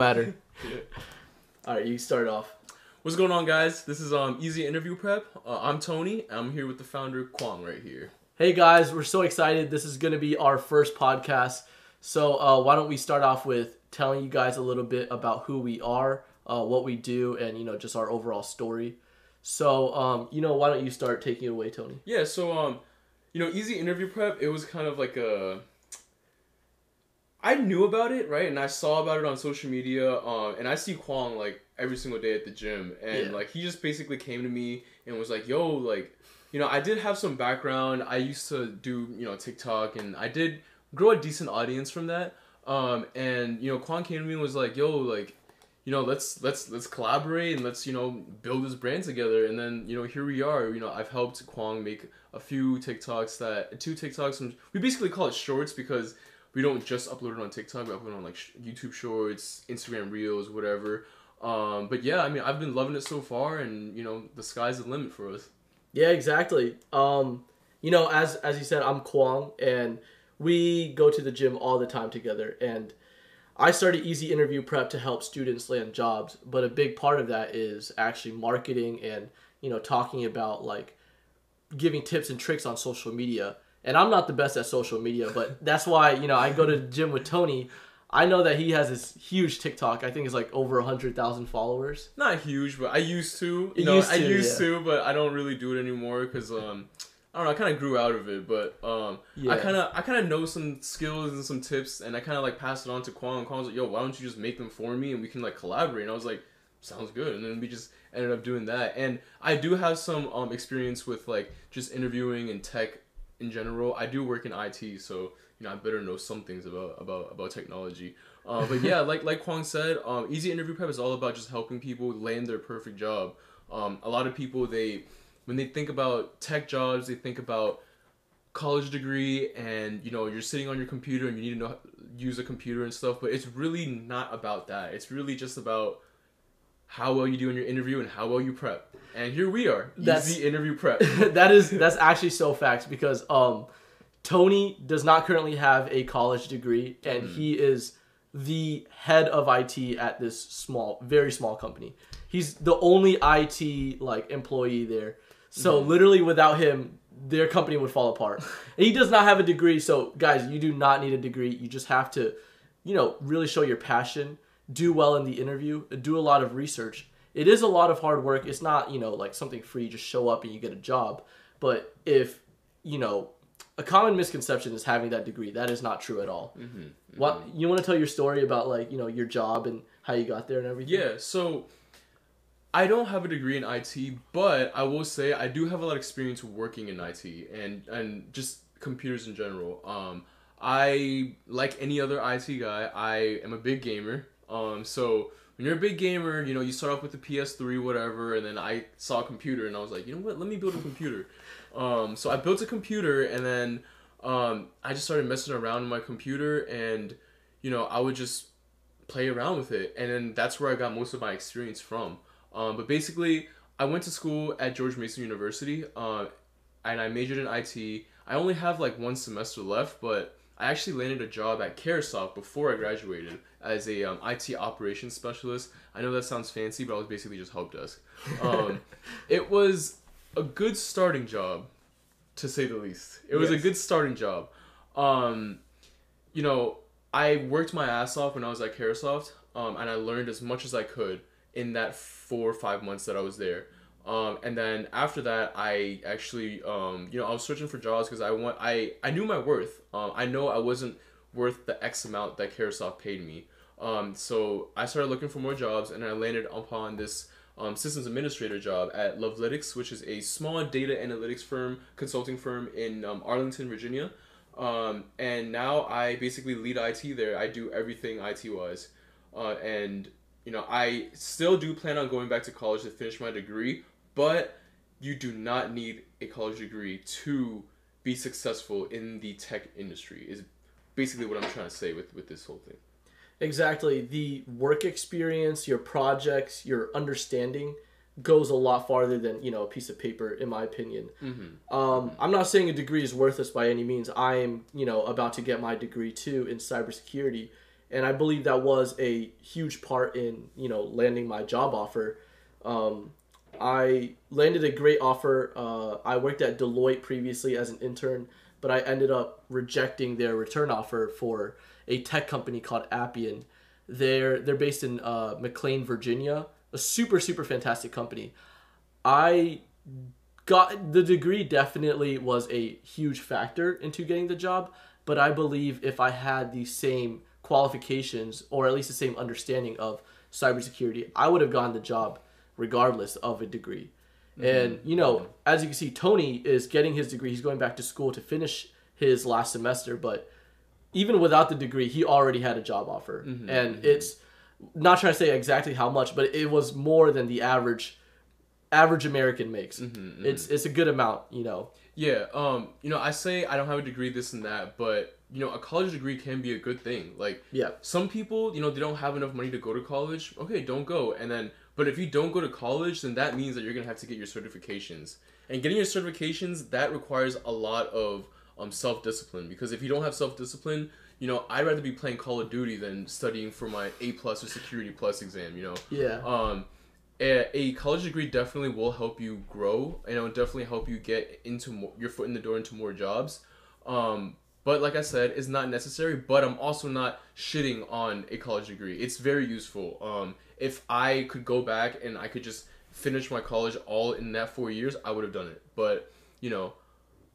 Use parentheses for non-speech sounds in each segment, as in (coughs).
matter. (laughs) All right, you start off. What's going on, guys? This is um Easy Interview Prep. Uh, I'm Tony. I'm here with the founder Kwang right here. Hey guys, we're so excited. This is going to be our first podcast. So uh, why don't we start off with telling you guys a little bit about who we are, uh, what we do, and you know just our overall story. So um, you know, why don't you start taking it away, Tony? Yeah. So um, you know, Easy Interview Prep. It was kind of like a. I knew about it, right, and I saw about it on social media. Um, and I see Kwang like every single day at the gym, and Yeah. like he just basically came to me and was like, "Yo, like." You know, I did have some background. I used to do, you know, TikTok, and I did grow a decent audience from that. Um, and you know, Kwang came to me and was like, "Yo, like, you know, let's let's let's collaborate and let's you know build this brand together." And then you know, here we are. You know, I've helped Kwang make a few TikToks that two TikToks, and we basically call it shorts because we don't just upload it on TikTok. We upload it on like YouTube Shorts, Instagram Reels, whatever. Um, but yeah, I mean, I've been loving it so far, and you know, the sky's the limit for us. Yeah, exactly. Um, you know, as as you said, I'm Kwang, and we go to the gym all the time together. And I started Easy Interview Prep to help students land jobs, but a big part of that is actually marketing and you know talking about like giving tips and tricks on social media. And I'm not the best at social media, but that's why you know I go to the gym with Tony. I know that he has this huge TikTok. I think it's like over a hundred thousand followers. not huge, but I used to. You know, used I used yeah. to, but I don't really do it anymore because um, I don't know. I kind of grew out of it, but um, I kind of I kind of know some skills and some tips, and I kind of like pass it on to Kwang. And like, "Yo, why don't you just make them for me, and we can like collaborate?" And I was like, "Sounds good." And then we just ended up doing that. And I do have some um experience with like just interviewing and tech in general. I do work in IT, so you know I better know some things about about about technology. Uh, but yeah, (laughs) like like Kwang said, um, Easy Interview Prep is all about just helping people land their perfect job. Um, a lot of people they when they think about tech jobs, they think about college degree and you know you're sitting on your computer and you need to know use a computer and stuff. But it's really not about that. It's really just about how well you do in your interview and how well you prep. And here we are, That's- Easy Interview Prep. (laughs) that is that's actually so facts because um Tony does not currently have a college degree and he is the head of IT at this small very small company. He's the only IT like employee there. So literally without him their company would fall apart. And (laughs) he does not have a degree, so guys, you do not need a degree. You just have to you know, really show your passion, do well in the interview, do a lot of research. It is a lot of hard work. It's not, you know, like something free, just show up and you get a job. But if, you know, a common misconception is having that degree. That is not true at all. What you want to tell your story about like, you know, your job and how you got there and everything? Yeah, so I don't have a degree in IT, but I will say I do have a lot of experience working in IT and and just computers in general. Um, I like any other IT guy. I am a big gamer. Um, so when you're a big gamer, you know you start off with the PS3, whatever, and then I saw a computer and I was like, you know what? Let me build a computer. Um, so I built a computer and then um, I just started messing around with my computer and you know I would just play around with it and then that's where i got most of my experience from um, but basically i went to school at george mason university uh, and i majored in it i only have like one semester left but i actually landed a job at caresoft before i graduated as a um, it operations specialist i know that sounds fancy but i was basically just help desk um, (laughs) it was a good starting job to say the least it was a good starting job um, you know, I worked my ass off when I was at Caresoft, um, and I learned as much as I could in that four or five months that I was there. Um, and then after that, I actually, um, you know, I was searching for jobs because I want, I, I knew my worth. Um, I know I wasn't worth the X amount that Caresoft paid me. Um, so I started looking for more jobs, and I landed upon this um, systems administrator job at Lovelytics, which is a small data analytics firm, consulting firm in um, Arlington, Virginia. Um, and now I basically lead IT there. I do everything IT wise. Uh, and, you know, I still do plan on going back to college to finish my degree, but you do not need a college degree to be successful in the tech industry, is basically what I'm trying to say with, with this whole thing. Exactly. The work experience, your projects, your understanding goes a lot farther than you know a piece of paper, in my opinion. Mm-hmm. Um, I'm not saying a degree is worthless by any means. I am, you know, about to get my degree too in cybersecurity, and I believe that was a huge part in you know landing my job offer. Um, I landed a great offer. Uh, I worked at Deloitte previously as an intern, but I ended up rejecting their return offer for a tech company called Appian. They're they're based in uh, McLean, Virginia. A super super fantastic company. I got the degree definitely was a huge factor into getting the job, but I believe if I had the same qualifications or at least the same understanding of cybersecurity, I would have gotten the job regardless of a degree. Mm-hmm. And you know, as you can see, Tony is getting his degree. He's going back to school to finish his last semester, but even without the degree, he already had a job offer. Mm-hmm. And mm-hmm. it's not trying to say exactly how much, but it was more than the average average American makes. Mm-hmm, mm-hmm. It's it's a good amount, you know. Yeah, um, you know, I say I don't have a degree, this and that, but you know, a college degree can be a good thing. Like, yeah, some people, you know, they don't have enough money to go to college. Okay, don't go. And then, but if you don't go to college, then that means that you're gonna have to get your certifications. And getting your certifications that requires a lot of um self discipline because if you don't have self discipline, you know, I'd rather be playing Call of Duty than studying for my A plus or Security plus exam. You know. Yeah. Um a, a, college degree definitely will help you grow and it'll definitely help you get into more, your foot in the door into more jobs um, but like i said it's not necessary but i'm also not shitting on a college degree it's very useful um, if i could go back and i could just finish my college all in that four years i would have done it but you know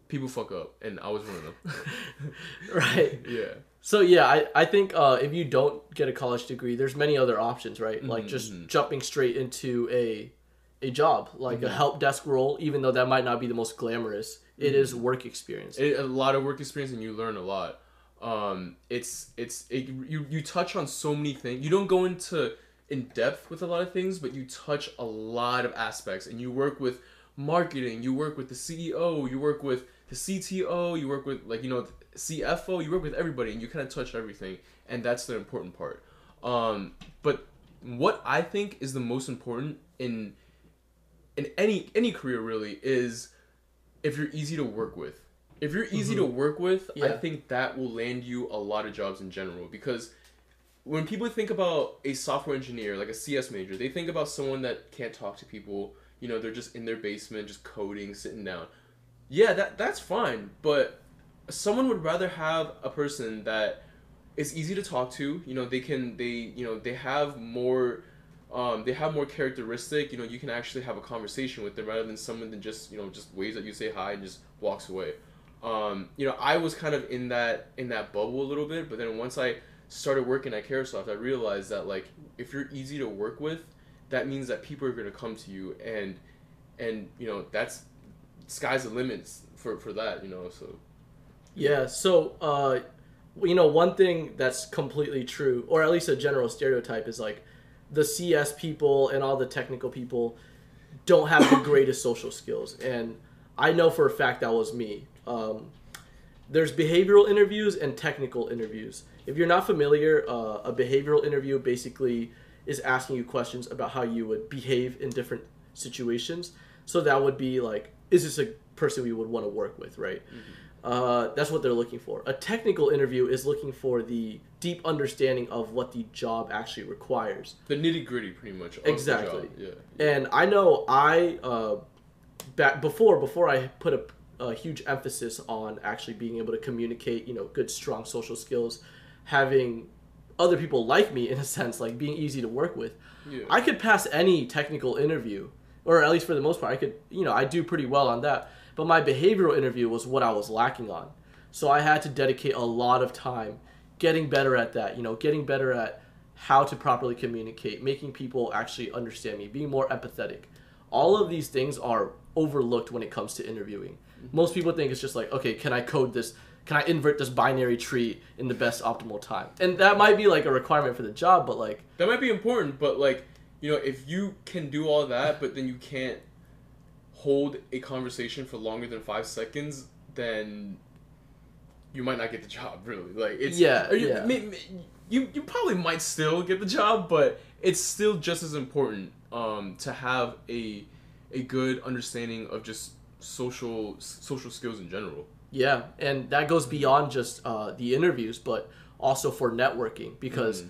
people fuck up and i was one of them (laughs) right yeah so yeah, I, I think uh, if you don't get a college degree, there's many other options, right? Mm-hmm, like just mm-hmm. jumping straight into a a job, like mm-hmm. a help desk role, even though that might not be the most glamorous. It is mm-hmm. work experience. It, a lot of work experience, and you learn a lot. Um, it's it's it, you you touch on so many things. You don't go into in depth with a lot of things, but you touch a lot of aspects, and you work with marketing. You work with the CEO. You work with the CTO. You work with like you know CFO, you work with everybody and you kind of touch everything, and that's the important part. Um, but what I think is the most important in in any any career really is if you're easy to work with. If you're easy mm-hmm. to work with, yeah. I think that will land you a lot of jobs in general because when people think about a software engineer, like a CS major, they think about someone that can't talk to people. You know, they're just in their basement, just coding, sitting down. Yeah, that that's fine, but someone would rather have a person that is easy to talk to. You know, they can they you know they have more. Um, they have more characteristic. You know, you can actually have a conversation with them rather than someone that just you know just waves at you, say hi, and just walks away. Um, you know, I was kind of in that in that bubble a little bit, but then once I started working at Caresoft, I realized that like if you're easy to work with, that means that people are gonna come to you, and and you know that's sky's the limits for for that. You know, so yeah. So, uh, you know, one thing that's completely true, or at least a general stereotype, is like the CS people and all the technical people don't have the (coughs) greatest social skills, and I know for a fact that was me. Um, there's behavioral interviews and technical interviews. If you're not familiar, uh, a behavioral interview basically is asking you questions about how you would behave in different situations. So that would be like, is this a person we would want to work with, right? Mm-hmm. Uh, that's what they're looking for. A technical interview is looking for the deep understanding of what the job actually requires. The nitty gritty, pretty much. exactly. Yeah. And I know I uh, back before before I put a, a huge emphasis on actually being able to communicate. You know, good strong social skills, having other people like me in a sense, like being easy to work with. Yeah. I could pass any technical interview, or at least for the most part, I could. You know, I do pretty well on that but my behavioral interview was what I was lacking on. So I had to dedicate a lot of time getting better at that, you know, getting better at how to properly communicate, making people actually understand me, being more empathetic. All of these things are overlooked when it comes to interviewing. Mm-hmm. Most people think it's just like, okay, can I code this? Can I invert this binary tree in the best optimal time? And that might be like a requirement for the job, but like that might be important, but like, you know, if you can do all that, but then you can't hold a conversation for longer than five seconds, then you might not get the job. Really, like it's yeah, you, yeah. you you probably might still get the job, but it's still just as important um, to have a a good understanding of just social social skills in general. Yeah, and that goes beyond just uh, the interviews, but also for networking because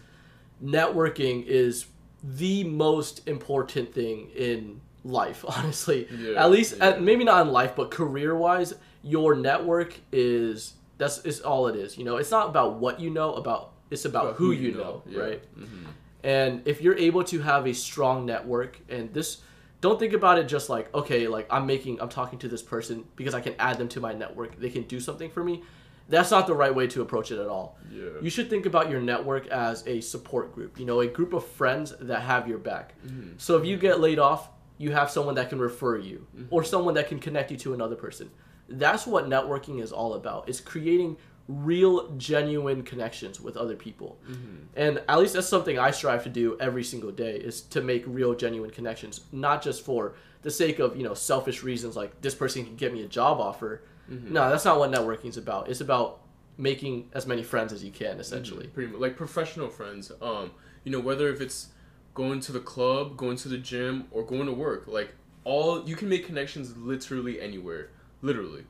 networking is the most important thing in life (laughs) honestly Yeah, at least yeah. at, maybe not in life but career wise your network is that's is all it is you know it's not about what you know about it's about, About who, you know, yeah. right Mhm. and if you're able to have a strong network and this don't think about it just like okay like i'm making i'm talking to this person because i can add them to my network they can do something for me that's not the right way to approach it at all Yeah. you should think about your network as a support group you know a group of friends that have your back Mm-hmm. so if you get laid off you have someone that can refer you Mm-hmm. or someone that can connect you to another person that's what networking is all about it's creating real genuine connections with other people Mm-hmm. and at least that's something i strive to do every single day is to make real genuine connections not just for the sake of you know selfish reasons like this person can get me a job offer Mm-hmm. no that's not what networking is about. It's about making as many friends as you can essentially. Pretty much like professional friends. Um you know whether if it's going to the club going to the gym or going to work like all you can make connections literally anywhere. Literally.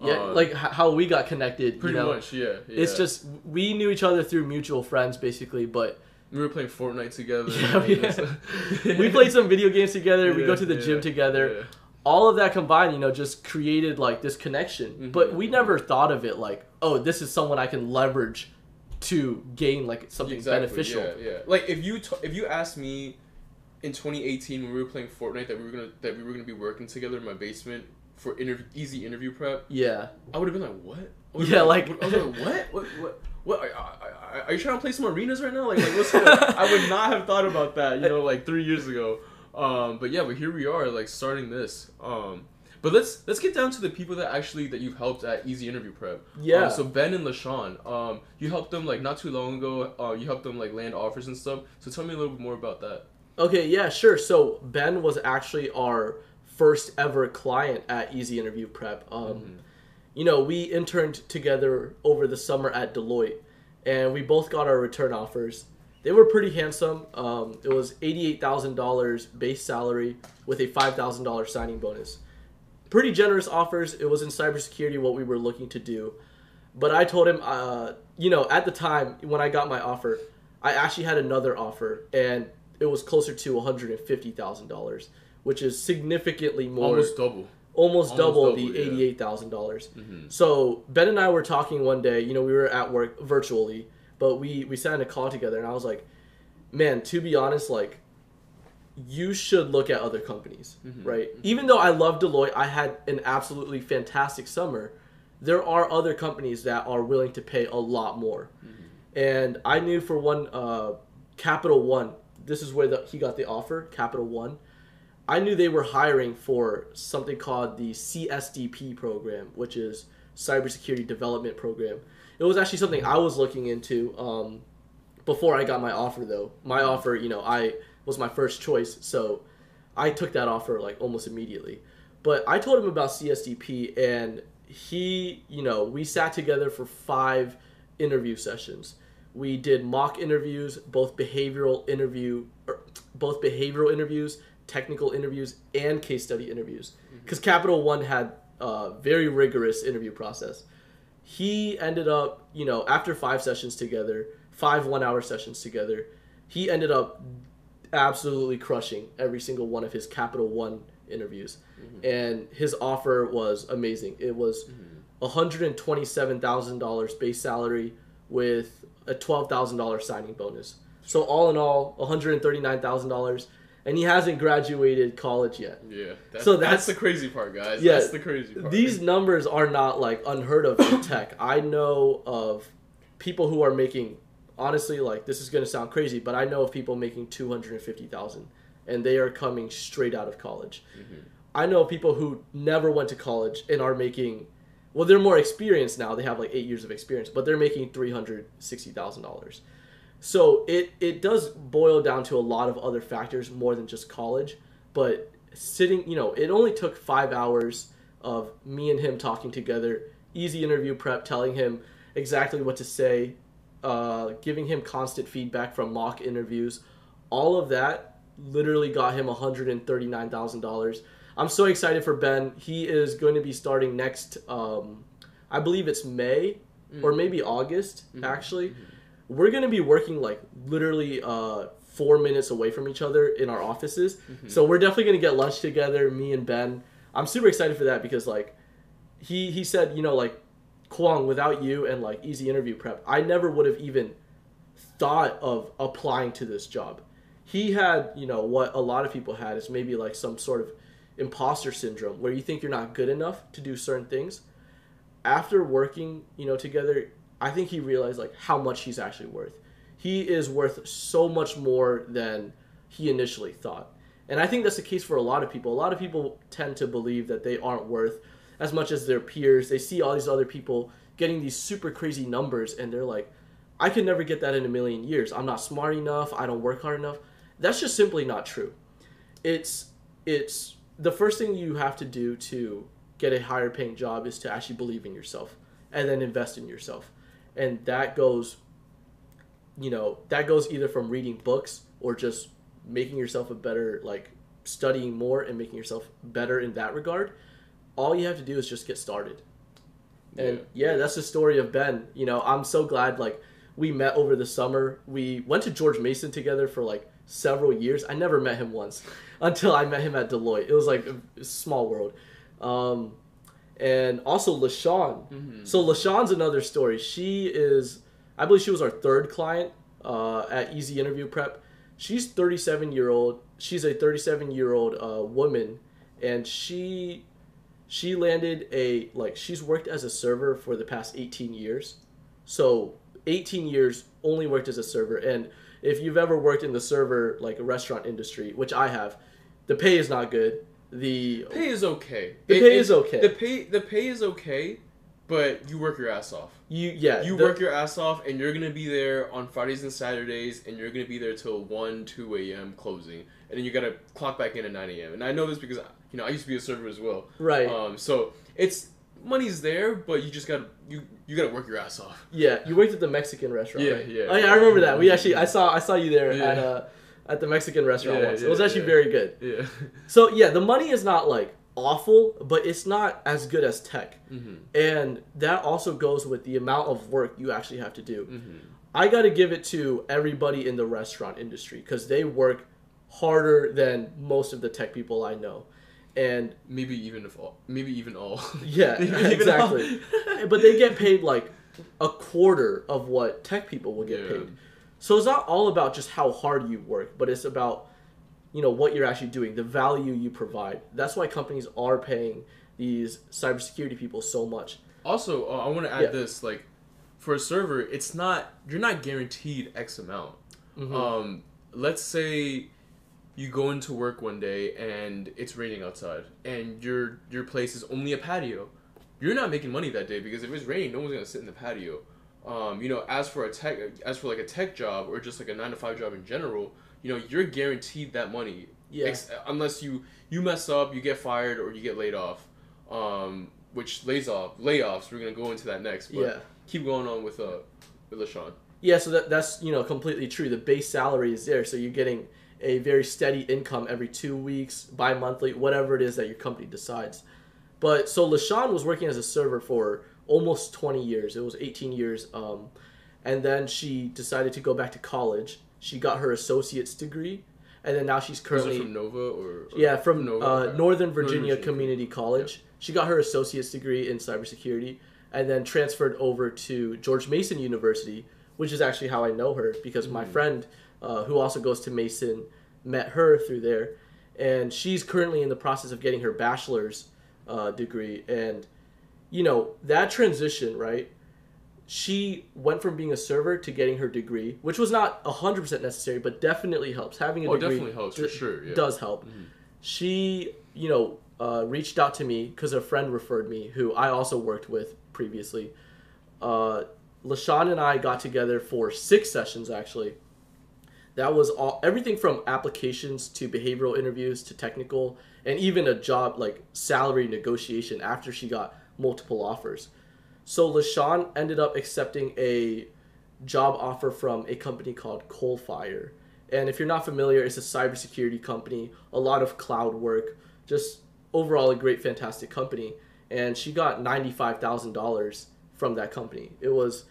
Yeah Uh, like h- how we got connected pretty you know? much yeah, it's just we knew each other through mutual friends basically but we were playing Fortnite together (laughs) Yeah, yeah. (laughs) we played some video games together. We go to the yeah, gym together. yeah. All of that combined you know just created like this connection Mhm. but we never thought of it like oh this is someone i can leverage to gain like something Exactly, beneficial Yeah, yeah. Like if you t- if you asked me in 2018 when we were playing Fortnite that we were gonna that we were gonna be working together in my basement for interview easy interview prep, yeah I would have been like, what? Yeah, been like- I was like, (laughs) what? What? What? What? Are, are, are you trying to play some arenas right now? Like, like what's I would not have thought about that, you know, like three years ago. Um, but yeah, but here we are, like starting this. Um, but let's let's get down to the people that actually that you've helped at Easy Interview Prep. Yeah. Um, so Ben and Lashawn, um, you helped them like not too long ago. Uh, you helped them like land offers and stuff. So tell me a little bit more about that. okay yeah sure so ben was actually our first ever client at easy interview prep um, you know we interned together over the summer at deloitte and we both got our return offers they were pretty handsome um, it was $88000 base salary with a $5000 signing bonus pretty generous offers. It was in cybersecurity what we were looking to do. But I told him, uh, you know, at the time when I got my offer, I actually had another offer, and it was closer to one hundred and fifty thousand dollars, which is significantly more, Almost double. almost almost double, double, the yeah. eighty-eight thousand dollars. Mhm. So Ben and I were talking one day. You know, we were at work virtually, but we we sat in a call together, and I was like, "Man, to be honest, like, you should look at other companies, Mhm. right? Even though I love Deloitte, I had an absolutely fantastic summer. There are other companies that are willing to pay a lot more, and I knew for one, uh, Capital One. This is where the, he got the offer, Capital One. I knew they were hiring for something called the CSDP program, which is Cybersecurity Development Program. It was actually something I was looking into um, before I got my offer, though. My offer, you know, I was my first choice, so I took that offer like almost immediately. But I told him about CSDP, and he, you know, we sat together for five interview sessions. We did mock interviews, both behavioral interview, or both behavioral interviews, technical interviews, and case study interviews. Because Capital One had a very rigorous interview process. He ended up, you know, after five sessions together, five one-hour sessions together, he ended up absolutely crushing every single one of his Capital One interviews, mm-hmm. and his offer was amazing. It was mm-hmm. one hundred and twenty-seven thousand dollars base salary with a twelve thousand dollars signing bonus. So all in all, one hundred and thirty-nine thousand dollars, and he hasn't graduated college yet. Yeah. That's, So that's, that's- the crazy part, guys. Yeah, That's the crazy part. These numbers are not like unheard of in tech. (coughs) I know of people who are making honestly like this is going to sound crazy, but I know of people making 250,000 and they are coming straight out of college. Mm-hmm. I know of people who never went to college and are making well they're more experienced now. They have like 8 years of experience, but they're making $360,000. So it it does boil down to a lot of other factors more than just college, but sitting, you know, it only took 5 hours of me and him talking together, easy interview prep, telling him exactly what to say, uh, giving him constant feedback from mock interviews. All of that literally got him $139,000. I'm so excited for Ben. He is going to be starting next, um, I believe it's May or maybe August, actually. We're gonna be working like literally uh four minutes away from each other in our offices. Mm-hmm. So we're definitely gonna get lunch together, me and Ben. I'm super excited for that because like he he said, you know, like Kwang, without you and like easy interview prep, I never would have even thought of applying to this job. He had, you know, what a lot of people had is maybe like some sort of imposter syndrome where you think you're not good enough to do certain things. After working, you know, together, I think he realized like how much he's actually worth. He is worth so much more than he initially thought. And I think that's the case for a lot of people. A lot of people tend to believe that they aren't worth as much as their peers. They see all these other people getting these super crazy numbers and they're like, I could never get that in a million years. I'm not smart enough. I don't work hard enough. That's just simply not true. It's it's the first thing you have to do to get a higher paying job is to actually believe in yourself and then invest in yourself. And that goes you know, that goes either from reading books or just making yourself a better like studying more and making yourself better in that regard. All you have to do is just get started. And yeah, that's the story of Ben. You know, I'm so glad like we met over the summer. We went to George Mason together for like several years. I never met him once (laughs) until I met him at Deloitte. It was like a small world. Um, and also LaShawn. So LaShawn's another story. She is, I believe she was our third client uh, at Easy Interview Prep. She's 37 year old. She's a 37 year old uh, woman, and she she landed a like she's worked as a server for the past 18 years. So 18 years only worked as a server, and if you've ever worked in the server like a restaurant industry, which I have, the pay is not good. The Pay is okay. The pay is okay. The pay the pay is okay, but you work your ass off. you yeah You the- work your ass off, and you're gonna be there on Fridays and Saturdays, and you're gonna be there till one, two a.m. closing, and then you gotta clock back in at nine a.m. And I know this because you know I used to be a server as well. right. Um, so it's money's there, but you just gotta you you gotta work your ass off. Yeah, you worked at the Mexican restaurant. Yeah, right? yeah. Oh yeah, I remember that. We actually, I saw, I saw you there Yeah. at uh, at the Mexican restaurant Yeah, once. it was actually yeah. very good. Yeah. (laughs) So yeah, the money is not like awful, but it's not as good as tech, mm-hmm. and that also goes with the amount of work you actually have to do. Mm-hmm. I got to give it to everybody in the restaurant industry because they work harder than most of the tech people I know, and Maybe even if all, maybe even all. (laughs) (laughs) yeah, even exactly. but they get paid like a quarter of what tech people will get Yeah. paid. So it's not all about just how hard you work, but it's about you know what you're actually doing, the value you provide. That's why companies are paying these cybersecurity people so much. Also, uh, I want to add Yeah. this: like, for a server, it's not you're not guaranteed X amount. Mhm. Um, let's say you go into work one day and it's raining outside, and your your place is only a patio. You're not making money that day because if it's raining, no one's gonna sit in the patio. Um, you know, as for a tech, as for like a tech job or just like a nine to five job in general, you know, you're guaranteed that money. Yeah. Ex- unless you you mess up, you get fired or you get laid off. Um, which lays off layoffs. We're gonna go into that next. But Yeah. keep going on with uh with LaShawn. Yeah, so that, that's you know completely true. The base salary is there, so you're getting a very steady income every two weeks, bi-monthly, whatever it is that your company decides. But so LaShawn was working as a server for almost 20 years. It was 18 years, um, and then she decided to go back to college. She got her associate's degree, and then now she's currently from Nova or, or yeah from Nova? uh, Northern Virginia Virginia. Community College. She got her associate's degree in cybersecurity, and then transferred over to George Mason University, which is actually how I know her because my Mm. friend, uh, who also goes to Mason, met her through there, and she's currently in the process of getting her bachelor's uh, degree. And you know that transition, right? She went from being a server to getting her degree, which was not hundred percent necessary, but definitely helps. Having a Oh, degree definitely helps, for sure, yeah. does help. She, you know, uh, reached out to me because a friend referred me, who I also worked with previously. Uh, LaShawn and I got together for six sessions actually. That was all everything from applications to behavioral interviews to technical and even a job like salary negotiation after she got multiple offers. So LaShawn ended up accepting a job offer from a company called Coalfire. And if you're not familiar, it's a cybersecurity company, a lot of cloud work, just overall a great, fantastic company. And she got $95,000 from that company. It was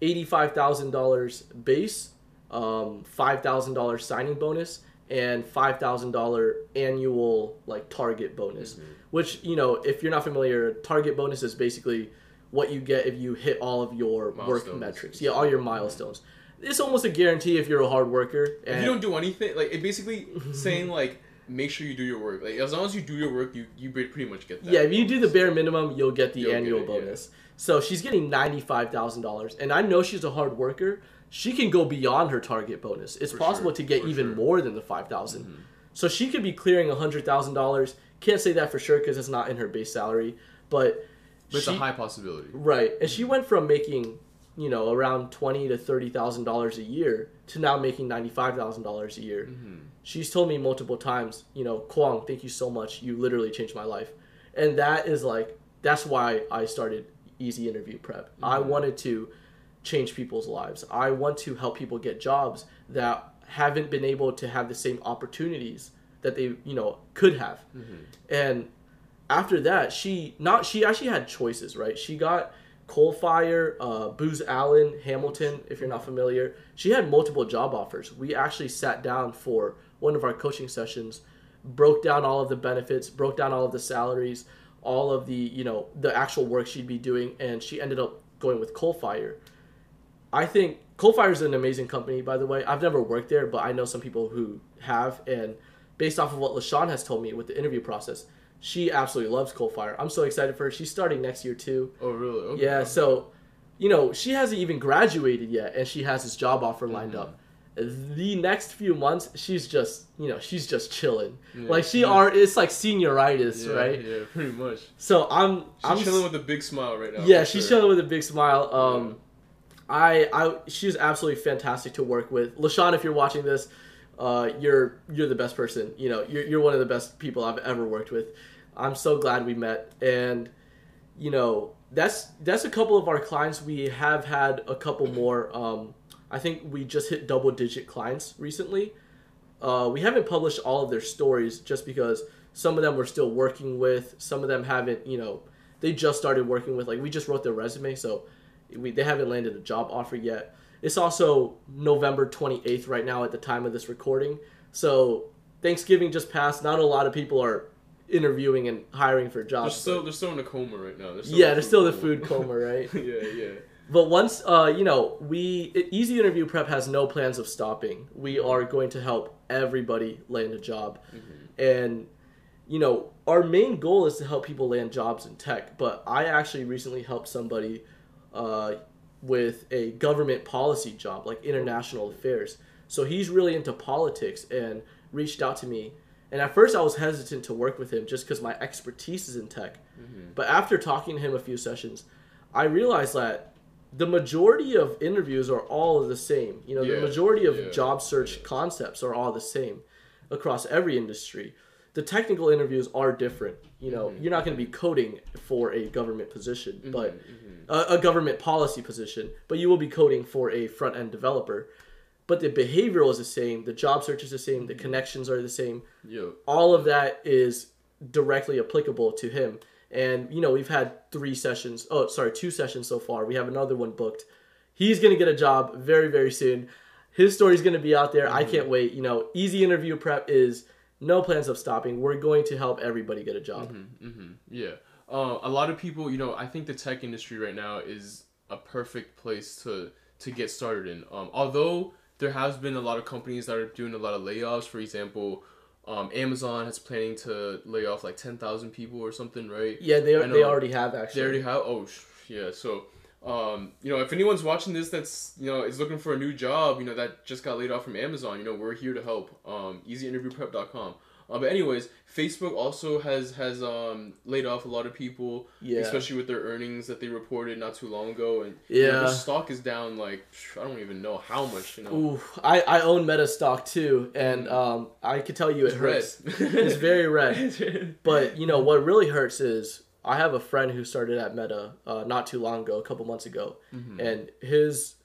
eighty-five thousand dollars base, um, five thousand dollars signing bonus, and five thousand dollar annual like target bonus. Mm-hmm. Which you know, if you're not familiar, target bonus is basically what you get if you hit all of your work metrics. Yeah, all your milestones. It's almost a guarantee if you're a hard worker. And If you don't do anything, like it basically saying (laughs) like make sure you do your work. Like as long as you do your work, you you pretty much get that. Yeah, if you do the bare minimum, you'll get the You'll get annual it, yeah. bonus. So she's getting ninety five thousand dollars, and I know she's a hard worker. She can go beyond her target bonus. It's For possible sure, to get for even sure. Mm-hmm. more than the five So she could be clearing hundred thousand dollars. Can't say that for sure because it's not in her base salary, but but it's a high possibility. right. And she went from making you know around twenty to thirty thousand dollars a year to now making ninety five thousand dollars a year. Mm-hmm. She's told me multiple times, you know, Kwang, thank you so much. You literally changed my life. And that is like that's why I started Easy Interview Prep. I mm-hmm. wanted to change people's lives. I want to help people get jobs that haven't been able to have the same opportunities that they, you know, could have. Mm-hmm. And after that, she not she actually had choices, right? She got Coalfire, uh, Booz Allen, Hamilton. If you're not mm-hmm. familiar, she had multiple job offers. We actually sat down for one of our coaching sessions, broke down all of the benefits, broke down all of the salaries, all of the you know the actual work she'd be doing, and she ended up going with Coalfire. I think Coalfire is an amazing company, by the way. I've never worked there, but I know some people who have, and based off of what LaShawn has told me with the interview process, she absolutely loves Coalfire. I'm so excited for her. She's starting next year too. Oh really? Okay. Yeah, so you know, she hasn't even graduated yet and she has this job offer lined mm-hmm. up. The next few months, she's just, you know, she's just chilling. Yeah. Like she Yeah. are it's like senioritis, Yeah, right? Yeah, pretty much. So I'm She's I'm chilling with a big smile right now. yeah, she's sure. chilling with a big smile. Um, I, I, she's absolutely fantastic to work with. Lashawn, if you're watching this, uh, you're you're the best person. You know, you're you're one of the best people I've ever worked with. I'm so glad we met, and you know that's that's a couple of our clients. We have had a couple more. Um, I think we just hit double digit clients recently. Uh, we haven't published all of their stories just because some of them we're still working with. Some of them haven't, you know, they just started working with. Like we just wrote their resume, so we, they haven't landed a job offer yet. It's also November 28th right now at the time of this recording. So Thanksgiving just passed. Not a lot of people are interviewing and hiring for They're jobs. still they're still in a coma right now. Yeah, they're still yeah, in they're still the food coma, right? (laughs) yeah, yeah. But once, uh, you know, we Easy Interview Prep has no plans of stopping. We are going to help everybody land a job, and you know, our main goal is to help people land jobs in tech. But I actually recently helped somebody uh, with a government policy job, like international affairs. So he's really into politics and reached out to me. And at first, I was hesitant to work with him just because my expertise is in tech. But after talking to him a few sessions, I realized that the majority of interviews are all the same. You know, Yeah, the majority of yeah, job search concepts are all the same across every industry. The technical interviews are different. You know, Mm-hmm. you're not going to be coding for a government position, but a, a government policy position, but you will be coding for a front end developer. But the behavioral is the same, the job search is the same, Mm-hmm. the connections are the same Yo, all of that is directly applicable to him. And you know, we've had three sessions. Oh, sorry, two sessions so far. We have another one booked. He's gonna get a job very, very soon. His story's gonna be out there. I can't wait. You know, easy interview prep is no plans of stopping. We're going to help everybody get a job. hmm Yeah. Uh, a lot of people, you know, I think the tech industry right now is a perfect place to to get started in. Um, although there has been a lot of companies that are doing a lot of layoffs. For example, um, Amazon is planning to lay off like ten thousand people or something, right? Yeah, they are, they already have actually. They already have. Oh, sh- yeah. So, um, you know, if anyone's watching this that's you know is looking for a new job, you know, that just got laid off from Amazon, you know, we're here to help. Um, EasyInterviewPrep.com. Uh, but anyways, Facebook also has has um laid off a lot of people, Yeah. especially with their earnings that they reported not too long ago, and you know, Yeah. their stock is down like I don't even know how much. You know, Ooh, I, I own Meta stock too, and um, I could tell you it it's red. hurts. it's very (laughs) red. But you know what really hurts is I have a friend who started at Meta uh, not too long ago, a couple months ago, and his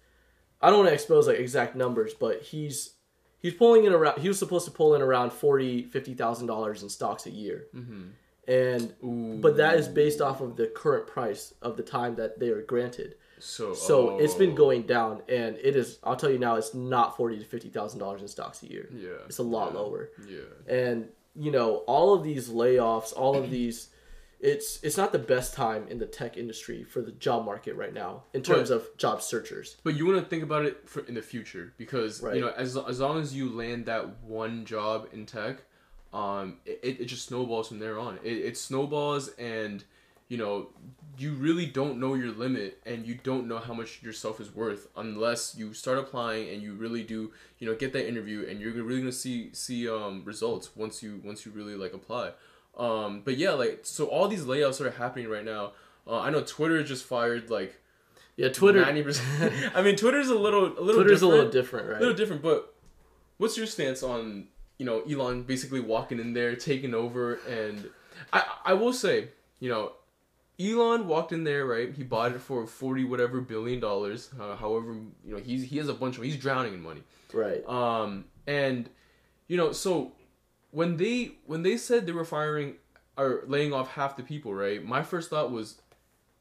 I don't want to expose like exact numbers, but he's he's pulling in around. He was supposed to pull in around forty fifty thousand dollars in stocks a year, mm-hmm. and Ooh. but that is based off of the current price of the time that they are granted. So, So it's been oh, going down, and it is. I'll tell you now, it's not forty to fifty thousand dollars in stocks a year. Yeah. It's a lot yeah, lower. Yeah. and you know all of these layoffs all of (clears throat) these it's it's not the best time in the tech industry for the job market right now in terms of job searchers But you want to think about it for in the future because Right. you know as as long as you land that one job in tech, um, it, it just snowballs from there on. It, it snowballs and you know you really don't know your limit and you don't know how much yourself is worth unless you start applying and you really do you know get that interview and you're really gonna see see um results once you once you really like apply. Um, but yeah, like so all these layoffs are happening right now. Uh, I know Twitter just fired like yeah twitter ninety percent. (laughs) I mean, Twitter's a little, a little. twitter's different, a little different right? a little different. But what's your stance on you know Elon basically walking in there, taking over, and I I will say you know Elon walked in there right. He bought it for forty whatever billion dollars. Uh, however, you know he's he has a bunch of he's drowning in money. right Um, and you know, so when they when they said they were firing or laying off half the people, right? My first thought was,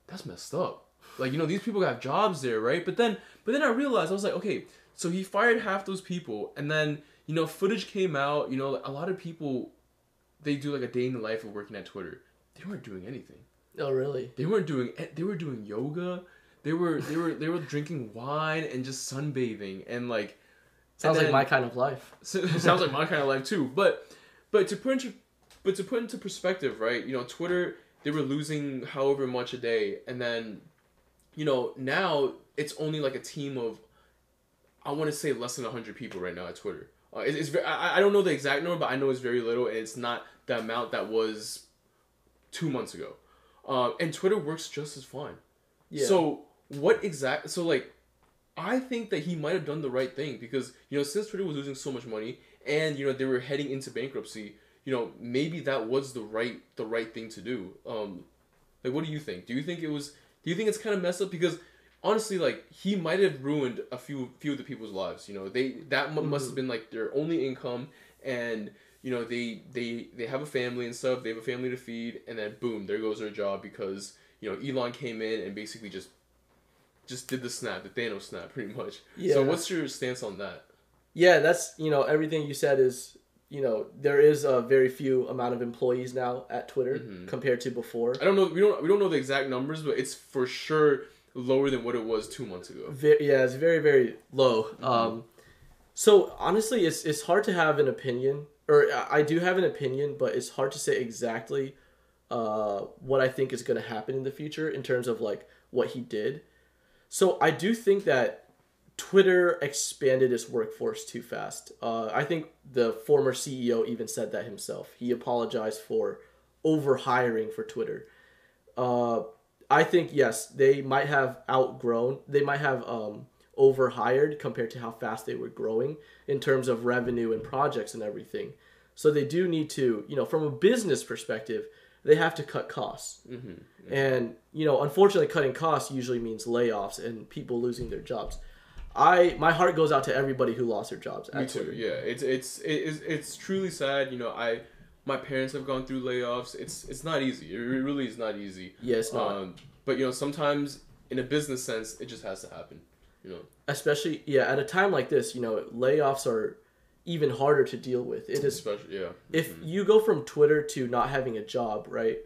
that's messed up. Like you know, these people have jobs there, right? But then, but then I realized I was like, okay, so he fired half those people, and then you know, footage came out. You know, a lot of people, they do like a day in the life of working at Twitter. They weren't doing anything. oh really They weren't doing. They were doing yoga. They were they were they were drinking wine and just sunbathing and like. sounds and like my kind of life (laughs) sounds like my kind of life too. But but to put into but to put into perspective, right? You know, Twitter they were losing however much a day, and then you know now it's only like a team of I want to say less than hundred people right now at Twitter. Uh, it, it's ve- I, I don't know the exact number, but I know it's very little, and it's not the amount that was two months ago. Um, and Twitter works just as fine. yeah So what exact? So like, I think that he might have done the right thing because you know since Twitter was losing so much money and you know they were heading into bankruptcy, you know maybe that was the right the right thing to do. Um, like what do you think? Do you think it was? Do you think it's kind of messed up because? Honestly, like he might have ruined a few few of the people's lives. You know, they that mu must have been like their only income, and you know they they they have a family and stuff. They have a family to feed, and then boom, there goes their job because you know Elon came in and basically just just did the snap, the Thanos snap, pretty much. Yeah. So what's your stance on that? Yeah that's you know everything you said is you know there is a very few amount of employees now at twitter Mhm. compared to before I don't know. We don't we don't know the exact numbers, but it's for sure lower than what it was two months ago. Ve- yeah, it's very very low. Um, so honestly, it's it's hard to have an opinion, or I I do have an opinion, but it's hard to say exactly uh, what I think is going to happen in the future in terms of like what he did. So I do think that Twitter expanded its workforce too fast. Uh, I think the former CEO even said that himself. He apologized for overhiring for Twitter. Uh, I think yes, they might have outgrown. They might have um, overhired compared to how fast they were growing in terms of revenue and projects and everything. So they do need to, you know, from a business perspective, they have to cut costs. Mm-hmm. And you know, unfortunately, cutting costs usually means layoffs and people losing their jobs. I my heart goes out to everybody who lost their jobs. Me too. Twitter. Yeah, it's it's it's it's truly sad. You know, I my parents have gone through layoffs. It's it's not easy. It really is not easy. Yeah. Um, but you know, sometimes in a business sense, it just has to happen. You know, Especially yeah, at a time like this, you know, layoffs are even harder to deal with. It is especially yeah. if you go from Twitter to not having a job, right?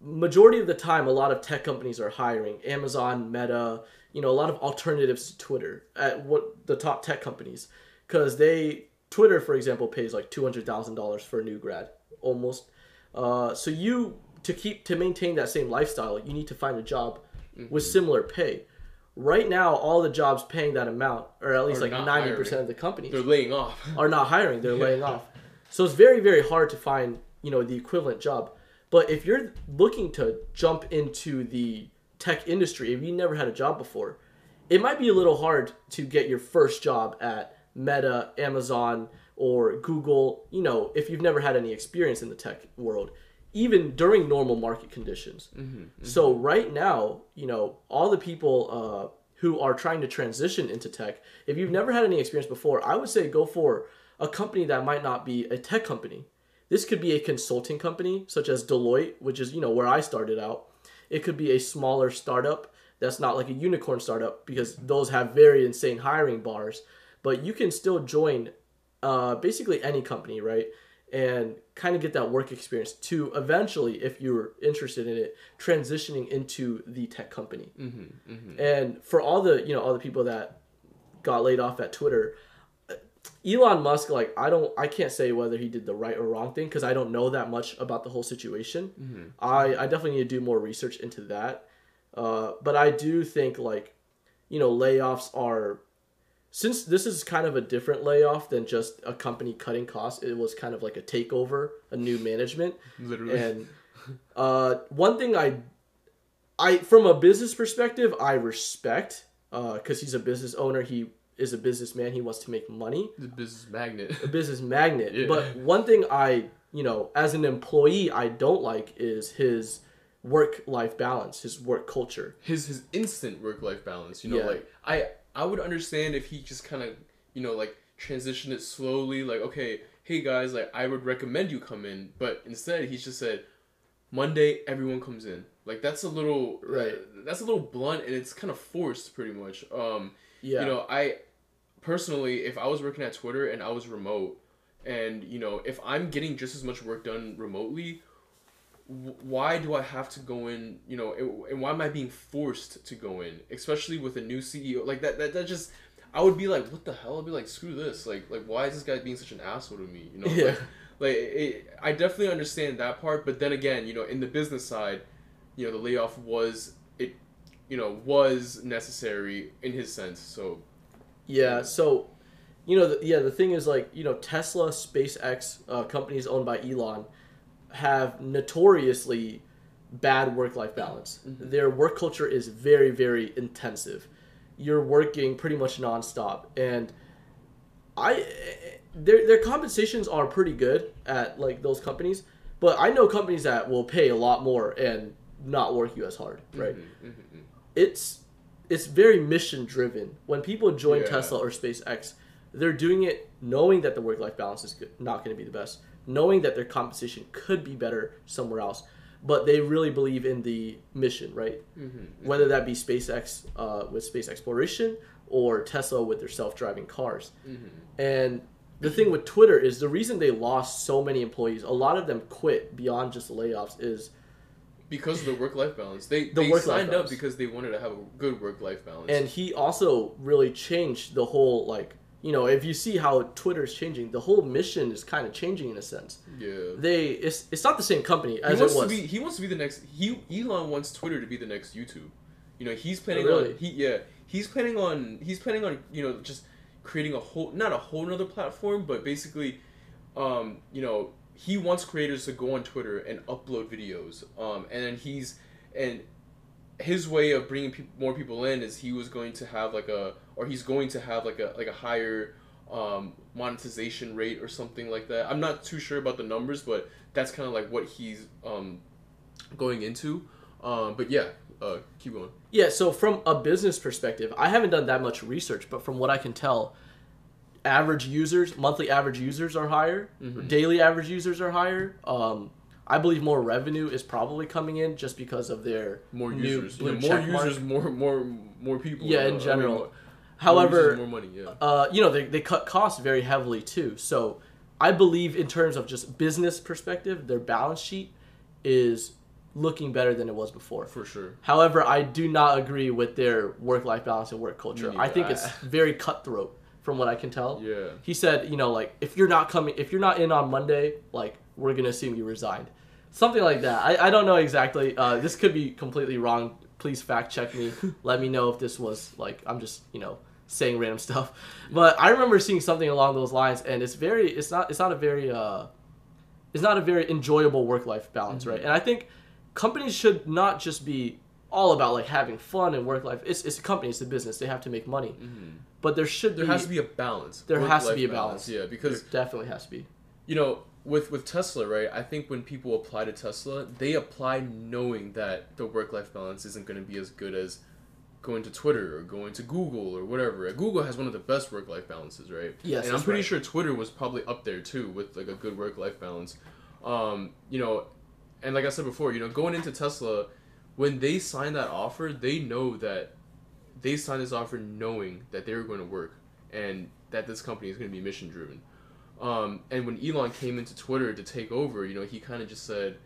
Majority of the time, a lot of tech companies are hiring. Amazon, Meta, you know, a lot of alternatives to Twitter at what the top tech companies, because they Twitter, for example, pays like two hundred thousand dollars for a new grad, almost. Uh, so you to keep to maintain that same lifestyle, you need to find a job with similar pay. Right now, all the jobs paying that amount, or at least Are like ninety percent of the companies, They're laying off. (laughs) are not hiring they're laying off so it's very very hard to find you know the equivalent job but if you're looking to jump into the tech industry if you never had a job before it might be a little hard to get your first job at meta amazon or google you know if you've never had any experience in the tech world even during normal market conditions. So right now you know all the people uh, who are trying to transition into tech if you've never had any experience before i would say go for a company that might not be a tech company. This could be a consulting company such as deloitte which is you know where i started out it could be a smaller startup that's not like a unicorn startup because those have very insane hiring bars. But you can still join uh, basically any company, right? And kind of get that work experience to eventually, if you're interested in it, transitioning into the tech company. Mm-hmm, mm-hmm. And for all the you know all the people that got laid off at Twitter, Elon Musk, like I don't, I can't say whether he did the right or wrong thing because I don't know that much about the whole situation. Mm-hmm. I I definitely need to do more research into that. Uh, but I do think like, you know, layoffs are since this is kind of a different layoff than just a company cutting costs. It was kind of like a takeover, a new management, Literally. and uh, one thing I, I from a business perspective, I respect because he's a business owner. He is a businessman. He wants to make money. the business magnet. A business magnet. (laughs) Yeah. But one thing I, you know, as an employee, I don't like is his work life balance, his work culture. his his instant work life balance. You know, Yeah. like I I would understand if he just kind of you know like transitioned it slowly. Like okay, hey guys, like I would recommend you come in, but instead he just said Monday everyone comes in. Like that's a little Right. that's a little blunt and it's kind of forced pretty much. Um, Yeah. you know I personally if I was working at Twitter and I was remote and you know if I'm getting just as much work done remotely w- why do I have to go in? You know, and- and why am I being forced to go in? Especially with a new CEO, like that. That, that just, I would be like, what the hell? I'd be like, screw this. Like, like why is this guy being such an asshole to me? You know, Yeah. like, like it, I definitely understand that part. But then again, you know, in the business side, you know, the layoff was it, you know, was necessary in his sense. So Yeah, so you know, the, yeah, the thing is like you know, Tesla, SpaceX, uh, companies owned by Elon, have notoriously bad work-life balance. Their work culture is very, very intensive. You're working pretty much nonstop, and I, their their compensations are pretty good at like those companies, but I know companies that will pay a lot more and not work you as hard, right? Mhm, mhm, mhm. It's it's very mission driven. When people join Yeah. Tesla or SpaceX, they're doing it knowing that the work life balance is not going to be the best, knowing that their compensation could be better somewhere else, but they really believe in the mission, right? Mhm. Whether that be SpaceX uh, with space exploration or Tesla with their self driving cars. Mhm. And the thing with Twitter is the reason they lost so many employees, a lot of them quit beyond just layoffs, is because of the work life balance, they The they signed up because they wanted to have a good work life balance. and he also really changed the whole like you know if you see how twitter's changing the whole mission is kind of changing in a sense yeah. they it's, it's not the same company he as it wants was to be he wants to be the next he Elon wants Twitter to be the next YouTube. You know, he's planning Really? on he yeah, he's planning on he's planning on, you know, just creating a whole not a whole nother platform, but basically um, you know, he wants creators to go on Twitter and upload videos. Um and then he's and his way of bringing peop more people in is he was going to have like a or he's going to have like a like a higher um, monetization rate or something like that. I'm not too sure about the numbers, but that's kind of like what he's um, going into. Um, but yeah, uh, keep going. yeah so from a business perspective i haven't done that much research but from what i can tell average users monthly average users are higher Mhm. daily average users are higher um, i believe more revenue is probably coming in just because of their More users, yeah, more mark. users, more more more people. Yeah, uh, in I mean, general. more- more however users, more money. Yeah. uh, you know, they, they cut costs very heavily too. So I believe in terms of just business perspective, their balance sheet is looking better than it was before. For sure. However, I do not agree with their work life balance and work culture. I think it's (laughs) very cutthroat from what I can tell. Yeah. He said, you know, like if you're not coming, if you're not in on Monday, like we're gonna assume you resigned, something like that. I, I don't know exactly. Uh, this could be completely wrong. Please fact check me. (laughs) Let me know if this was like I'm just you know saying random stuff. But I remember seeing something along those lines, and it's very, it's not, it's not a very, uh, it's not a very enjoyable work life balance, right? And I think companies should not just be all about like having fun and work life. It's it's a company, it's a business. They have to make money, but there should There be has to be a balance. There has to be a balance. Yeah, because there definitely has to be. you know with with tesla right i think when people apply to tesla they apply knowing that the work life balance isn't going to be as good as going to twitter or going to google or whatever google has one of the best work life balances right Yes, and i'm pretty right. sure twitter was probably up there too with like a good work life balance um you know and like i said before you know going into tesla when they sign that offer, they know that they signed this offer knowing that they were going to work and that this company is going to be mission driven. Um, and when Elon came into Twitter to take over, you know, he kind of just said,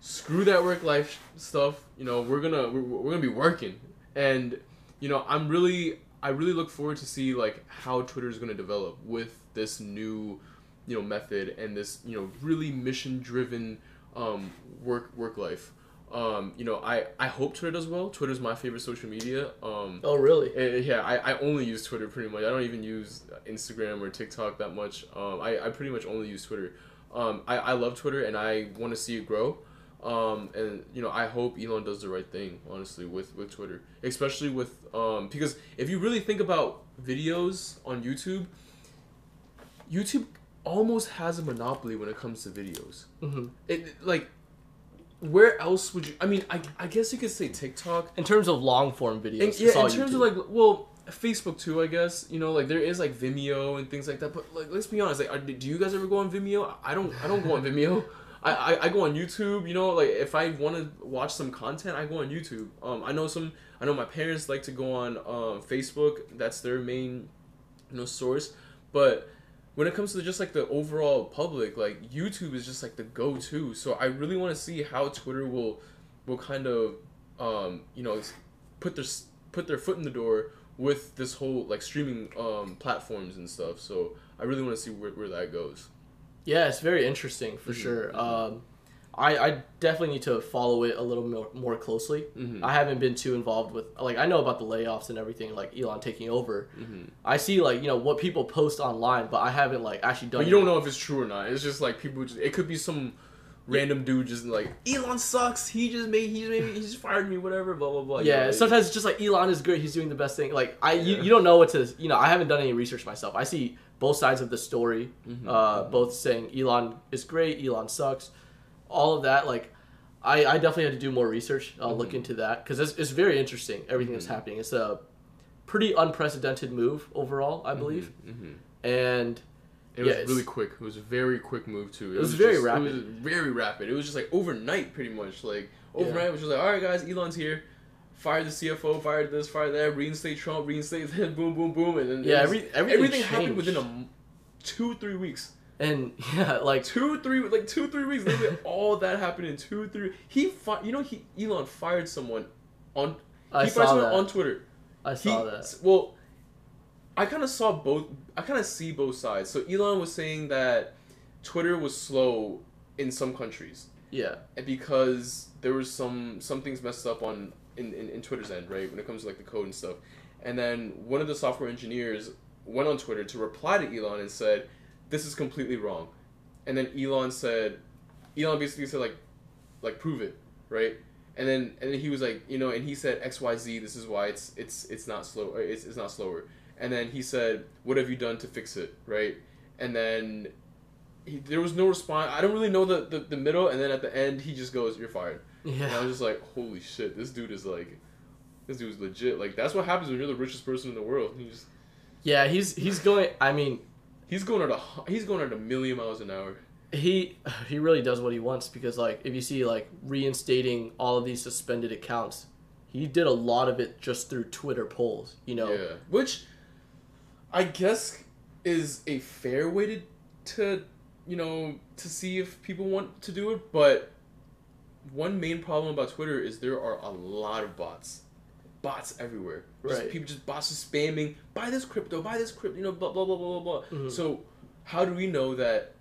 "Screw that work life stuff. You know, we're gonna we're, we're gonna be working." And you know, I'm really I really look forward to see like how Twitter is gonna develop with this new you know method and this you know really mission driven um, work work life. Um, you know, I, I hope Twitter does well. Twitter's my favorite social media. Um, Oh, really? eh, yeah, I, I only use Twitter pretty much. I don't even use Instagram or TikTok that much. Um, I, I pretty much only use Twitter. Um, I, I love Twitter and I want to see it grow. Um, and you know, I hope Elon does the right thing, honestly, with, with Twitter, especially with um, because if you really think about videos on YouTube, YouTube almost has a monopoly when it comes to videos. hmm It like, where else would you? I mean, I, I guess you could say TikTok. In terms of long form videos, And, yeah, in terms YouTube. of like, well, Facebook too, I guess. You know, like there is like Vimeo and things like that. But like, let's be honest. Like, are, do you guys ever go on Vimeo? I don't. I don't go on Vimeo. (laughs) I, I, I go on YouTube. You know, like if I want to watch some content, I go on YouTube. Um, I know some. I know my parents like to go on um, Facebook. That's their main, you know, source. But when it comes to just like the overall public, like YouTube is just like the go-to. So I really want to see how Twitter will, will kind of, um, you know, put their put their foot in the door with this whole like streaming um, platforms and stuff. So I really want to see where, where that goes. Yeah, it's very interesting for Mhm, sure. mhm. Um, I, I definitely need to follow it a little more, more closely. Mhm. I haven't been too involved with like I know about the layoffs and everything, like Elon taking over. hmm I see like you know what people post online, but I haven't like actually done. But you don't know if it's true or not. It's just like people. Just, it could be some random dude just like Elon sucks. He just made. He just made. He just fired me. Whatever. Blah blah blah. you Yeah, know, sometimes it's just like Elon is good. He's doing the best thing. Like I, you, Yeah. you don't know what to. You know, I haven't done any research myself. I see both sides of the story. Mhm, Uh, both saying Elon is great, Elon sucks, all of that. Like, I, I definitely had to do more research. I'll look Mhm. into that because it's, it's very interesting. Everything that's Mhm. happening. It's a pretty unprecedented move overall, I believe. hmm And It Yeah, was really quick. It was a very quick move too. It, was very just- rapid. It was very rapid. It was just like overnight, pretty much. Like overnight, it was just like, all right, guys, Elon's here. Fired the CFO, fired this, fired that, reinstate Trump, reinstate (laughs) that, boom, boom, boom, and then yeah, was- every, everything, everything happened within a two, three weeks. And (laughs) yeah, like Two, three, like two, three weeks. Literally, (laughs) all that happened in two, three. He, fi- you know, he Elon fired someone on. I he fired saw someone that. on Twitter. I He, saw that. Well, I kind of saw both. I kind of see both sides. So Elon was saying that Twitter was slow in some countries Yeah, and because there was some some things messed up on in, in, in Twitter's end, right? When it comes to like the code and stuff. And then one of the software engineers went on Twitter to reply to Elon and said, "This is completely wrong." And then Elon said, Elon basically said like, like prove it, right? And then and then he was like, you know, and he said X Y Z. This is why it's it's it's not slow. It's it's not slower. And then he said, "What have you done to fix it?" Right? And then he, there was no response. I don't really know the, the the middle. And then at the end, he just goes, "You're fired." Yeah. And I was just like, "Holy shit! This dude is like, this dude is legit. Like that's what happens when you're the richest person in the world. He just yeah. He's he's going. I mean, he's going at a he's going at a million miles an hour. he (sighs) he really does what he wants because like if you see like reinstating all of these suspended accounts he did a lot of it just through twitter polls you know Yeah, which I guess is a fair way to to you know to see if people want to do it, but one main problem about Twitter is there are a lot of bots. Bots everywhere. Just Right. people just bots just spamming, buy this crypto, buy this crypto, you know, blah blah blah blah blah blah. Mhm. So how do we know that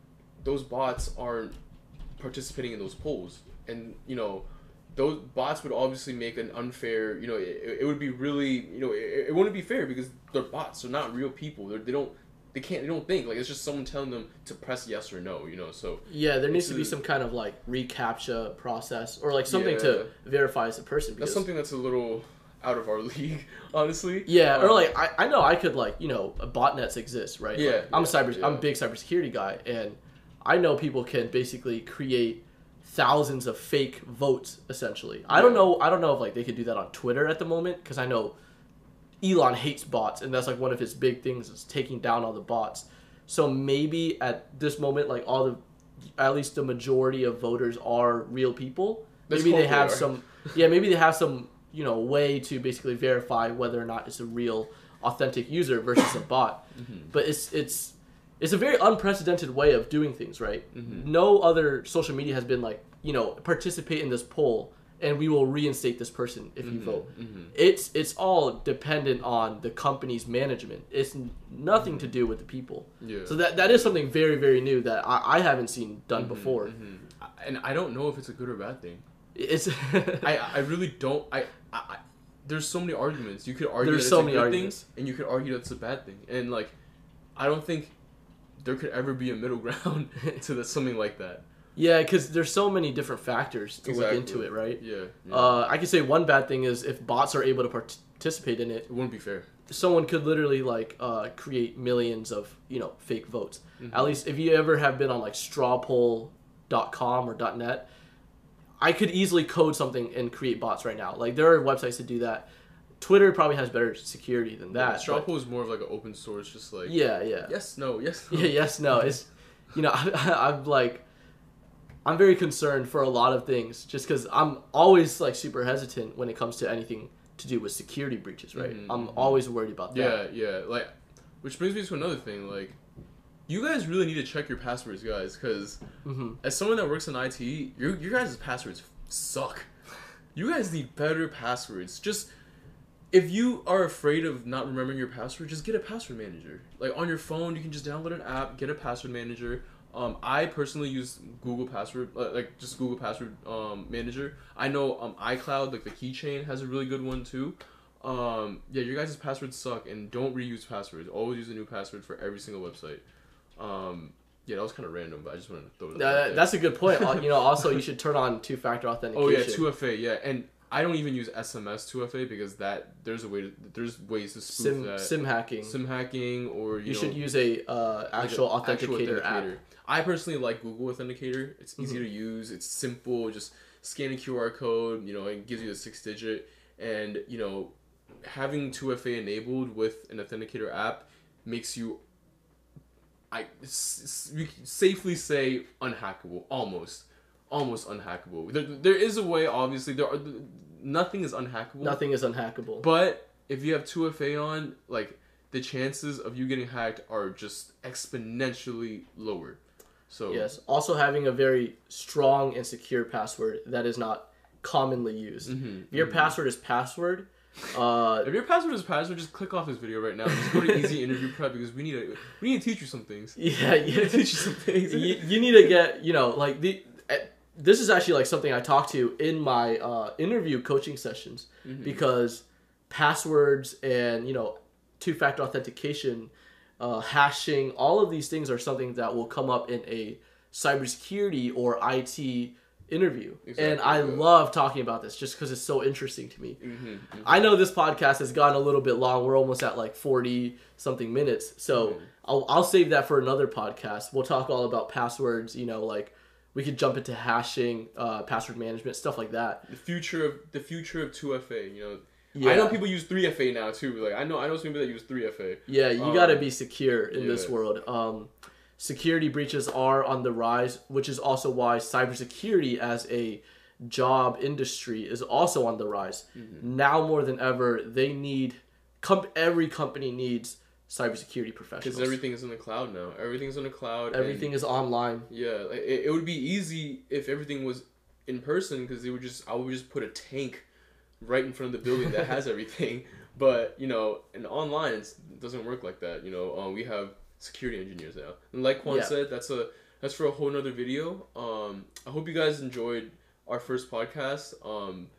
those bots aren't participating in those polls? And you know, those bots would obviously make an unfair. You know, it, it would be really, you know, it, it wouldn't be fair because they're bots. They're not real people. They're, they don't, they can't, they don't think. Like it's just someone telling them to press yes or no. You know, so yeah there needs to be some kind of like recaptcha process or like something to verify as a person because that's something that's a little out of our (laughs) league, honestly. yeah or Um, like I, I know i could like you know botnets exist right? Yeah, Like, i'm a yeah, cyber i'm a big cybersecurity guy and i know people can basically create thousands of fake votes essentially. I don't know i don't know if like they could do that on twitter at the moment because i know elon hates bots and that's like one of his big things is taking down all the bots. So maybe at this moment like all the at least the majority of voters are real people. Let's maybe they have some yeah, maybe they have some you know way to basically verify whether or not it's a real authentic user versus a (coughs) bot. Mm-hmm. But it's it's it's a very unprecedented way of doing things, right? Mm-hmm. No other social media has been like you know participate in this poll and we will reinstate this person if you mm-hmm. vote. It's it's all dependent on the company's management. It's nothing to do with the people. Yeah. So that that is something very very new that I, I haven't seen done before. and I don't know if it's a good or bad thing. It's I (laughs) I really don't. I, I, I there's so many arguments. You could argue There's that so a many good arguments. thing, and you could argue that it's a bad thing. And like, I don't think there could ever be a middle (laughs) ground (laughs) to the, something like that. yeah, because there's so many different factors to look into it, right? Yeah, yeah. Uh, I could say one bad thing is if bots are able to participate in it, it wouldn't be fair. someone could literally like uh, create millions of you know fake votes. Mm-hmm. At least if you ever have been on like strawpoll.com or .net, I could easily code something and create bots right now. Like there are websites to do that. Twitter probably has better security than Yeah, that. Straw but- poll is more of like an open source, just like yeah, yeah. yes, no, yes, no. Yeah, yes, no. It's you know, I, (laughs) I'm like, I'm very concerned for a lot of things, just because I'm always like super hesitant when it comes to anything to do with security breaches. Right? Mhm, I'm mhm. always worried about that. Yeah, yeah. Like, which brings me to another thing. Like, you guys really need to check your passwords, guys, because hmm as someone that works in IT, your your guys' passwords suck. You guys need better passwords. Just if you are afraid of not remembering your password, just get a password manager. Like on your phone, you can just download an app, get a password manager. Um, I personally use Google Password, uh, like just Google Password um, Manager. I know um, iCloud, like the keychain, has a really good one too. Um, yeah, your guys' passwords suck, and don't reuse passwords. Always use a new password for every single website. Um, yeah, that was kind of random, but I just wanted to throw it. That- there. that's a good point. You know, (laughs) also you should turn on two-factor authentication. Oh yeah, two FA. Yeah, and I don't even use SMS two FA because that there's a way to there's ways to spoof sim that sim hacking. sim hacking or you, you know, should use a uh, like actual a authenticator, app. I personally like Google Authenticator. It's easy Mm-hmm. to use. It's simple. Just scan a QR code. You know, it gives you the six digit, and you know, having two FA enabled with an authenticator app makes you. I s- we can safely say unhackable, almost, almost unhackable. There, there is a way. Obviously, there are nothing is unhackable. Nothing is unhackable. But if you have 2FA on, like the chances of you getting hacked are just exponentially lower. So yes. Also having a very strong and secure password that is not commonly used. Mhm, If your password is password, uh, If your password is password, just click off this video right now. Just go to Easy Interview Prep because we need to we need to teach you some things. yeah, (laughs) We need to you, teach you some things. you, you need to get you know like the. eh, This is actually like something I talk to in my uh, interview coaching sessions Mm-hmm. because passwords and you know two-factor authentication, uh, hashing, all of these things are something that will come up in a cybersecurity or IT interview, and I yeah. love talking about this just because it's so interesting to me. Mhm, mhm. I know this podcast has gone a little bit long. We're almost at like 40 something minutes. So Mm-hmm. I'll, I'll save that for another podcast. We'll talk all about passwords, you know, like we could jump into hashing, uh, password management, stuff like that. The future of the future of 2FA. You know, Yeah. I know people use 3FA now too. Like I know I know some people that use 3FA. Yeah, you Um, got to be secure in this world. Um, security breaches are on the rise, which is also why cybersecurity as a job industry is also on the rise. Mm-hmm. Now more than ever, they need com- every company needs cybersecurity professionals. Because everything is in the cloud now. Everything's in the cloud. Everything is online. Yeah, like, it, it would be easy if everything was in person because they would just I would just put a tank right in front of the building that has (laughs) everything. But you know, and online it doesn't work like that. You know, um, we have security engineers now, and like Kwang Yeah. said, that's a that's for a whole nother video. Um, I hope you guys enjoyed our first podcast. Um,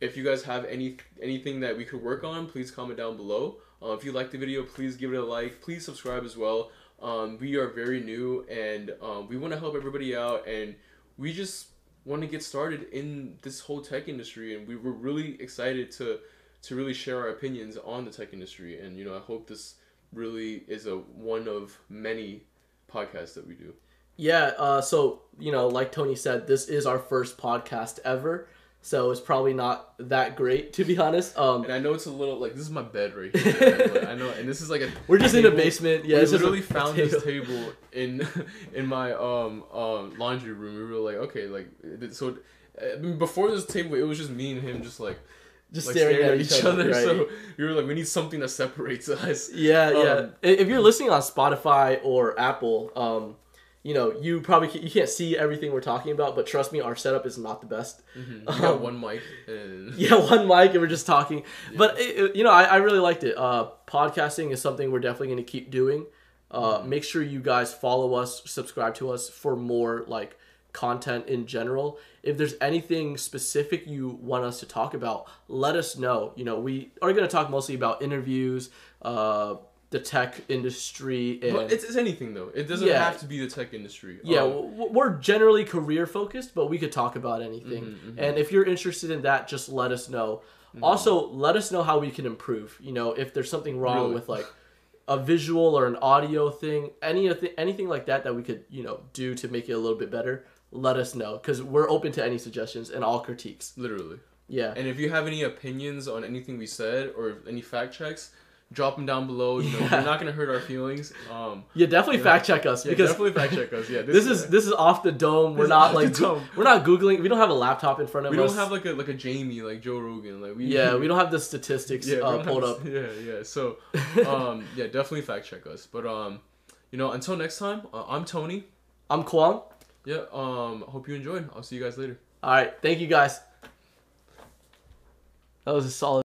if you guys have any anything that we could work on, please comment down below. Uh, if you like the video, please give it a like. Please subscribe as well. Um, we are very new and um, we want to help everybody out, and we just want to get started in this whole tech industry, and we were really excited to to really share our opinions on the tech industry. And you know, I hope this really is a one of many podcasts that we do. Yeah, uh, so, you know, like Tony said, this is our first podcast ever. So it's probably not that great, to be honest. Um, And I know it's a little like this is my bed right (laughs) here. I know, and this is like a we're just in a basement. Yeah, we it's just a literally found this table. table in (laughs) in my um um laundry room. We were like, okay, like so mean, before this table, it was just me and him, just like Just like staring, at each other. right? So we were like, we need something that separates us. Yeah, yeah. Um, I- If you're listening on Spotify or Apple, um, you know, you probably ca- you can't see everything we're talking about, but trust me, our setup is not the best. (laughs) We got one mic and (laughs) Yeah, one mic and we're just talking. But it, it- you know, I, I really liked it. Uh, podcasting is something we're definitely going to keep doing. Uh, Mm-hmm. Make sure you guys follow us, subscribe to us for more like content in general. If there's anything specific you want us to talk about, let us know. You know, we are going to talk mostly about interviews, uh, the tech industry, and But it's, it's anything though. It doesn't Yeah. have to be the tech industry. yeah, Um, we're generally career focused, but we could talk about anything. Mm-hmm, And if you're interested in that, just let us know. Also, let us know how we can improve. You know, if there's something wrong Really. with like a visual or an audio thing, any of anything like that that we could you know do to make it a little bit better. Let us know because we're open to any suggestions and all critiques. literally. Yeah, And if you have any opinions on anything we said or any fact checks, drop them down below. You know, Yeah. we're not gonna hurt our feelings. Um, yeah, definitely fact check us yeah, because definitely fact check us. Yeah, (laughs) this is this is off the dome. We're not like dome. we're not googling. We don't have a laptop in front of we us. We don't have like a like a Jamie like Joe Rogan like we yeah, (laughs) we don't have the statistics yeah, uh, pulled have up. Yeah, yeah. So, (laughs) um, yeah, definitely fact check us. But um, you know, until next time, uh, I'm Tony. I'm Kwang. Yeah. Um, hope you enjoyed. I'll see you guys later. All right, thank you guys. That was a solid.